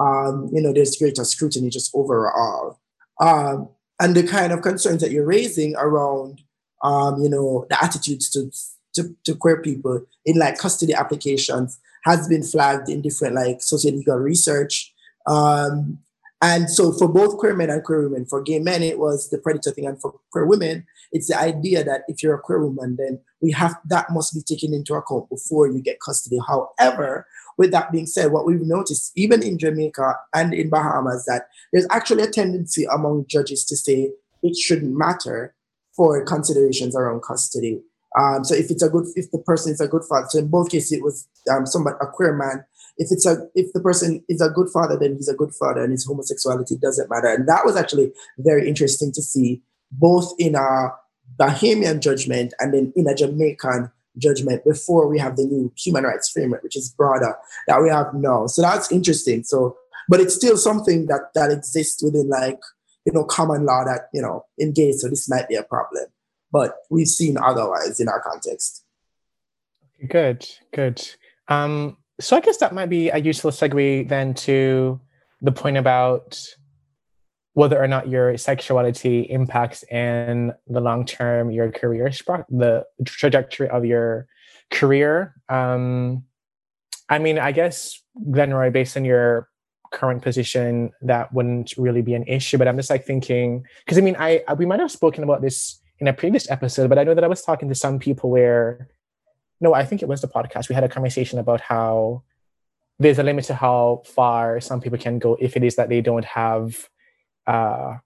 um, you know, there's greater scrutiny just overall. Um, and the kind of concerns that you're raising around, um, you know, the attitudes to, to, to queer people in like custody applications has been flagged in different like sociological research. Um, and so for both queer men and queer women, for gay men, it was the predator thing. And for queer women, it's the idea that if you're a queer woman, then we have that must be taken into account before you get custody. However, with that being said, what we've noticed, even in Jamaica and in Bahamas, that there's actually a tendency among judges to say it shouldn't matter for considerations around custody. Um, so if it's a good, if the person is a good father, so in both cases it was um, somebody a queer man. If it's a, if the person is a good father, then he's a good father, and his homosexuality doesn't matter. And that was actually very interesting to see, both in a Bahamian judgment and then in a Jamaican judgment before we have the new human rights framework, which is broader that we have now. So that's interesting. So, but it's still something that that exists within like you know common law that you know in gay. So this might be a problem but we've seen otherwise in our context. Good, good. Um, so I guess that might be a useful segue then to the point about whether or not your sexuality impacts in the long term your career, the trajectory of your career. Um, I mean, I guess Glenroy, based on your current position, that wouldn't really be an issue. But I'm just like thinking, because I mean, I, I we might have spoken about this in a previous episode, but I know that I was talking to some people where, no, I think it was the podcast. We had a conversation about how there's a limit to how far some people can go if it is that they don't have uh,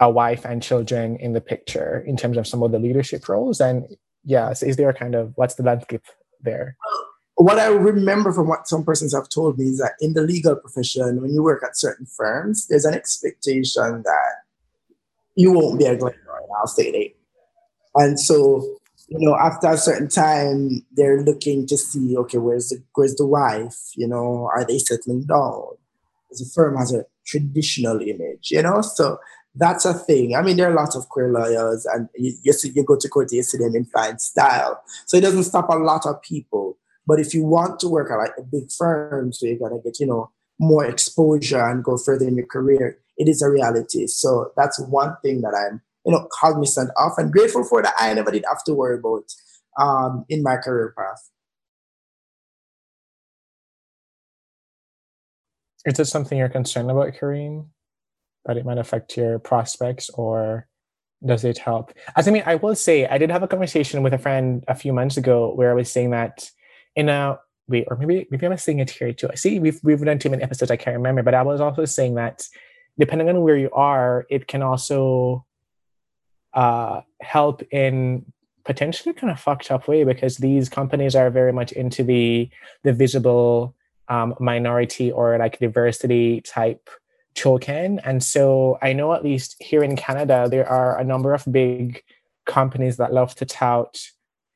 a wife and children in the picture in terms of some of the leadership roles. And yeah, so is there a kind of what's the landscape there? What I remember from what some persons have told me is that in the legal profession, when you work at certain firms, there's an expectation that you won't be a Glenroy I'll say it. And so, you know, after a certain time, they're looking to see, okay, where's the where's the wife? You know, are they settling down? The firm has a traditional image, you know, so that's a thing. I mean, there are lots of queer lawyers, and you, you, see, you go to court, you see them in fine style. So it doesn't stop a lot of people. But if you want to work at like a big firm, so you're gonna get, you know, more exposure and go further in your career, it is a reality. So that's one thing that I'm you know, cognizant of and grateful for that I never did have to worry about um, in my career path. Is this something you're concerned about, Kareem? That it might affect your prospects or does it help? As I mean, I will say I did have a conversation with a friend a few months ago where I was saying that in a wait, or maybe maybe I was saying it here too. I see we've we've done too many episodes, I can't remember, but I was also saying that depending on where you are, it can also uh, help in potentially kind of fucked up way because these companies are very much into the the visible um, minority or like diversity type token. And so I know at least here in Canada, there are a number of big companies that love to tout,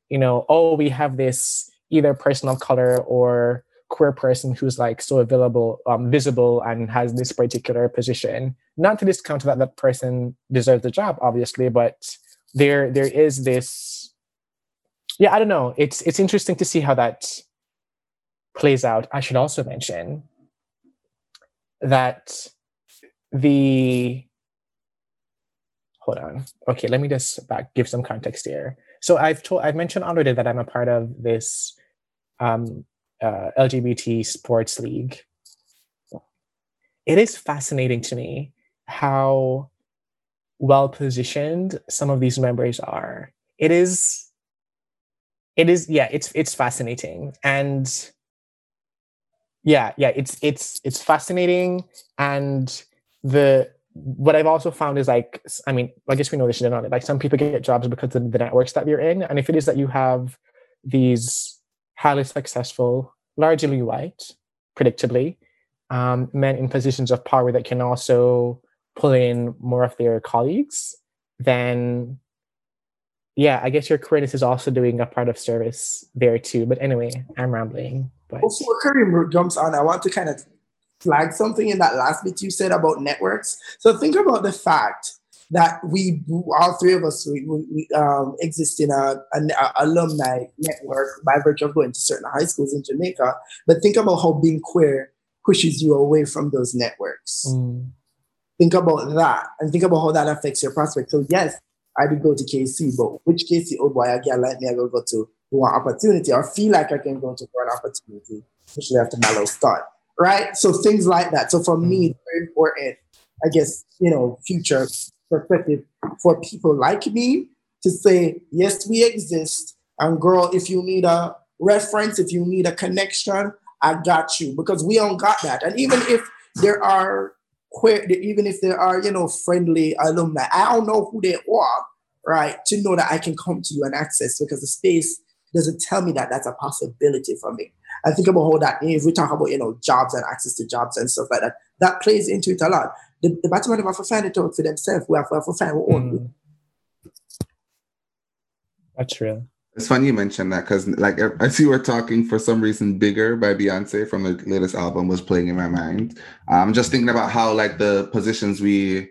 you know, oh, we have this either person of color or queer person who's like so available, um, visible and has this particular position. Not to discount that that person deserves the job, obviously, but there there is this yeah, I don't know. It's it's interesting to see how that plays out. I should also mention that the hold on. Okay, let me just back give some context here. So I've told I've mentioned already that I'm a part of this um, uh, LGBT sports league. It is fascinating to me how well positioned some of these members are. It is it is yeah it's it's fascinating and yeah yeah it's it's it's fascinating and the what I've also found is like, I mean, I guess we know this generally. Like some people get jobs because of the networks that you're in, and if it is that you have these highly successful, largely white, predictably, um, men in positions of power that can also pull in more of their colleagues, then yeah, I guess your queerness is also doing a part of service there too. But anyway, I'm rambling. But before Kareem jumps on, I want to kind of flag something in that last bit you said about networks. So think about the fact that we, all three of us, we, we um, exist in a, an alumni network by virtue of going to certain high schools in Jamaica. But think about how being queer pushes you away from those networks. Mm. Think about that and think about how that affects your prospect. So yes, I did go to KC, but which KC oh boy I get like me, I go to an opportunity or feel like I can go to for an opportunity, especially after my low start. Right? So things like that. So for me, mm-hmm. it's very important, I guess, you know, future perspective for people like me to say, yes, we exist. And girl, if you need a reference, if you need a connection, I got you. Because we don't got that. And even if there are queer, even if there are, you know, friendly alumni, I don't know who they are, right? To know that I can come to you and access because the space doesn't tell me that that's a possibility for me. I think about how that if we talk about, you know, jobs and access to jobs and stuff like that, that plays into it a lot. The, the bottom have to find it out for themselves. We have to find our own. Mm. That's real. It's funny you mentioned that because, like, as you were talking, for some reason, "Bigger" by Beyonce from the latest album was playing in my mind. I'm just thinking about how, like, the positions we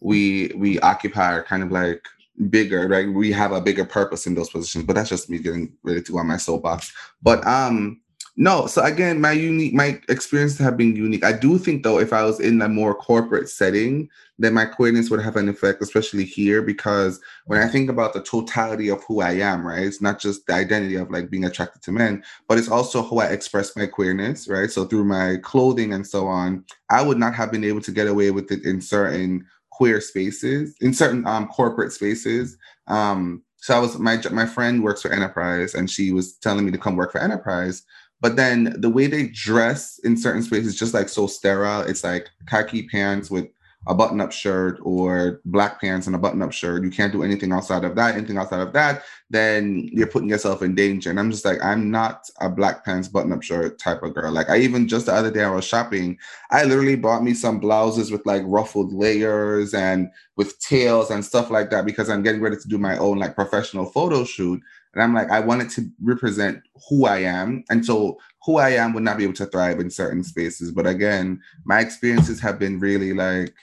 we we occupy are kind of like bigger, right? We have a bigger purpose in those positions. But that's just me getting ready to go on my soapbox. But um, no, so again, my unique, my experiences have been unique. I do think though, if I was in a more corporate setting, then my queerness would have an effect, especially here, because when I think about the totality of who I am, right, it's not just the identity of like being attracted to men, but it's also how I express my queerness, right? So through my clothing and so on, I would not have been able to get away with it in certain queer spaces, in certain um, corporate spaces. Um, so I was my my friend works for Enterprise, and she was telling me to come work for Enterprise but then the way they dress in certain spaces just like so sterile. It's like khaki pants with a button-up shirt or black pants and a button-up shirt. You can't do anything outside of that. Anything outside of that, then you're putting yourself in danger. And I'm just like, I'm not a black pants button-up shirt type of girl. Like I even just the other day I was shopping, I literally bought me some blouses with like ruffled layers and with tails and stuff like that because I'm getting ready to do my own like professional photo shoot. And I'm like, I wanted to represent who I am. And so who I am would not be able to thrive in certain spaces. But again, my experiences have been really like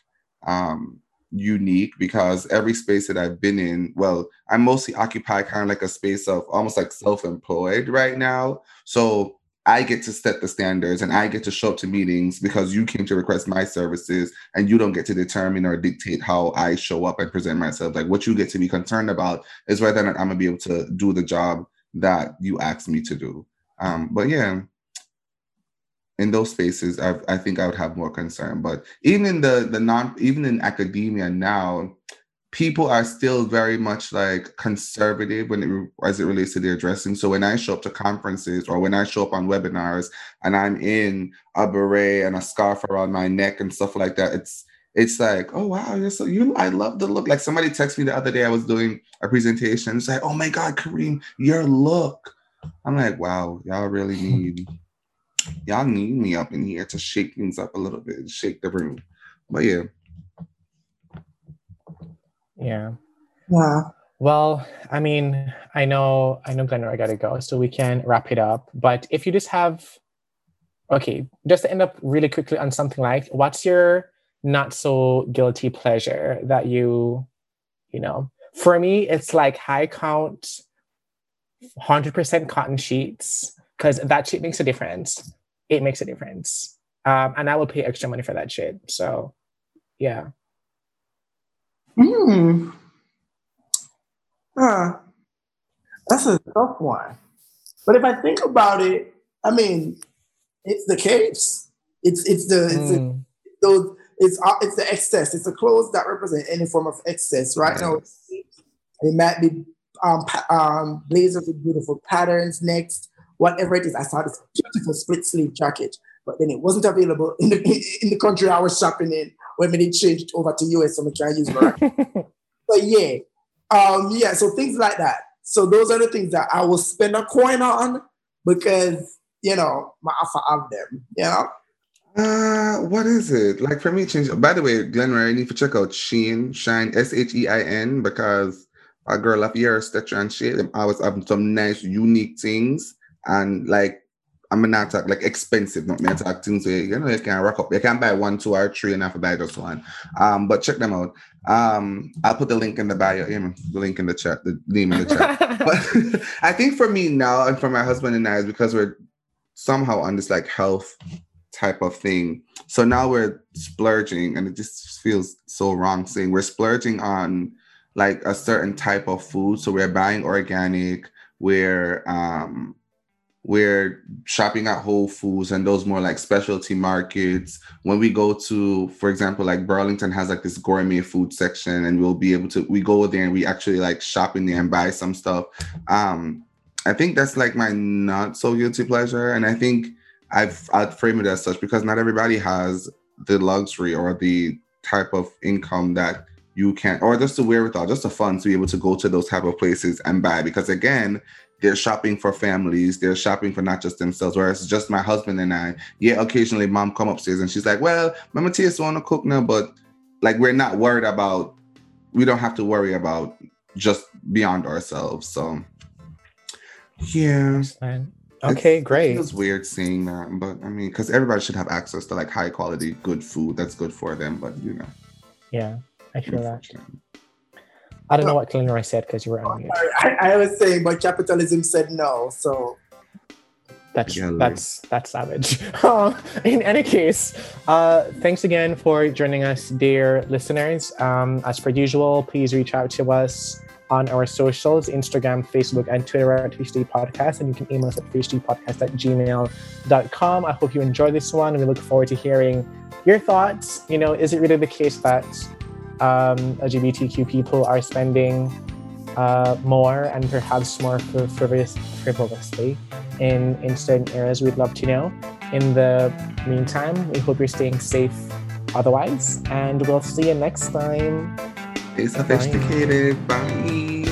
um unique because every space that I've been in, well, I mostly occupy kind of like a space of almost like self-employed right now. So I get to set the standards and I get to show up to meetings because you came to request my services and you don't get to determine or dictate how I show up and present myself. Like what you get to be concerned about is whether or not I'm gonna be able to do the job that you asked me to do. Um, but yeah, in those spaces, I, I think I would have more concern. But even in the the non, even in academia now, people are still very much like conservative when it as it relates to their dressing. So when I show up to conferences or when I show up on webinars and I'm in a beret and a scarf around my neck and stuff like that, it's it's like, oh wow, you're so you I love the look. Like somebody texted me the other day, I was doing a presentation. It's like, oh my God, Kareem, your look. I'm like, wow, y'all really need y'all need me up in here to shake things up a little bit, shake the room. But yeah. Yeah. Yeah. Well, I mean, I know, I know, Glenn, I gotta go, so we can wrap it up. But if you just have, okay, just to end up really quickly on something like, what's your not so guilty pleasure that you, you know, for me, it's like high count, hundred percent cotton sheets because that shit makes a difference. It makes a difference, um, and I will pay extra money for that shit. So, yeah. Hmm. Huh. That's a tough one. But if I think about it, I mean, it's the case. It's it's the it's the, Mm. those it's uh, it's the excess. It's the clothes that represent any form of excess. Right now, it might be um, um, blazers with beautiful patterns. Next, whatever it is, I saw this beautiful split sleeve jacket, but then it wasn't available in the in the country I was shopping in when they changed over to US, so I can't use it. But yeah, um, yeah. So things like that. So those are the things that I will spend a coin on because you know my offer of them. You know. Uh, what is it? Like for me, change. By the way, Glenn, I need to check out Sheen, Shine, S H E I N, because a girl up here, Stetcher and shit, them always have some nice, unique things. And like, I'm not talk like expensive, not me talk things where you know you can rock up. You can buy one, two, or three, and have to buy just one. Um, but check them out. Um, I'll put the link in the bio, yeah, man, the link in the chat, the name in the chat. but I think for me now and for my husband and I is because we're somehow on this like health type of thing. So now we're splurging, and it just feels so wrong saying we're splurging on like a certain type of food. So we're buying organic, we're um we're shopping at Whole Foods and those more like specialty markets. When we go to, for example, like Burlington has like this gourmet food section, and we'll be able to we go there and we actually like shop in there and buy some stuff. Um, I think that's like my not so guilty pleasure, and I think I've I'd frame it as such because not everybody has the luxury or the type of income that you can, or just the wherewithal, just the funds to be able to go to those type of places and buy. Because again, they're shopping for families, they're shopping for not just themselves. Whereas just my husband and I, yeah, occasionally mom come upstairs and she's like, "Well, Mama Tia's want to cook now," but like we're not worried about. We don't have to worry about just beyond ourselves. So yeah. Okay, It great. feels weird saying that, but I mean, because everybody should have access to like high quality, good food that's good for them. But you know, Yeah, I feel that. Unfortunately. I don't know what Glenroy said because you were on mute. I, I was saying, but capitalism said no. So That's Yeah, that's that's savage. Uh, In any case, uh, thanks again for joining us, dear listeners. Um, as per usual, please reach out to us on our socials, Instagram, Facebook, and Twitter at PhD Podcast, and you can email us at phdpodcast at gmail.com. I hope you enjoy this one, and we look forward to hearing your thoughts. You know, is it really the case that um, LGBTQ people are spending uh, more and perhaps more friv- frivolous, frivolously in, in certain areas? We'd love to know. In the meantime, we hope you're staying safe otherwise, and we'll see you next time. Stay sophisticated. Bye.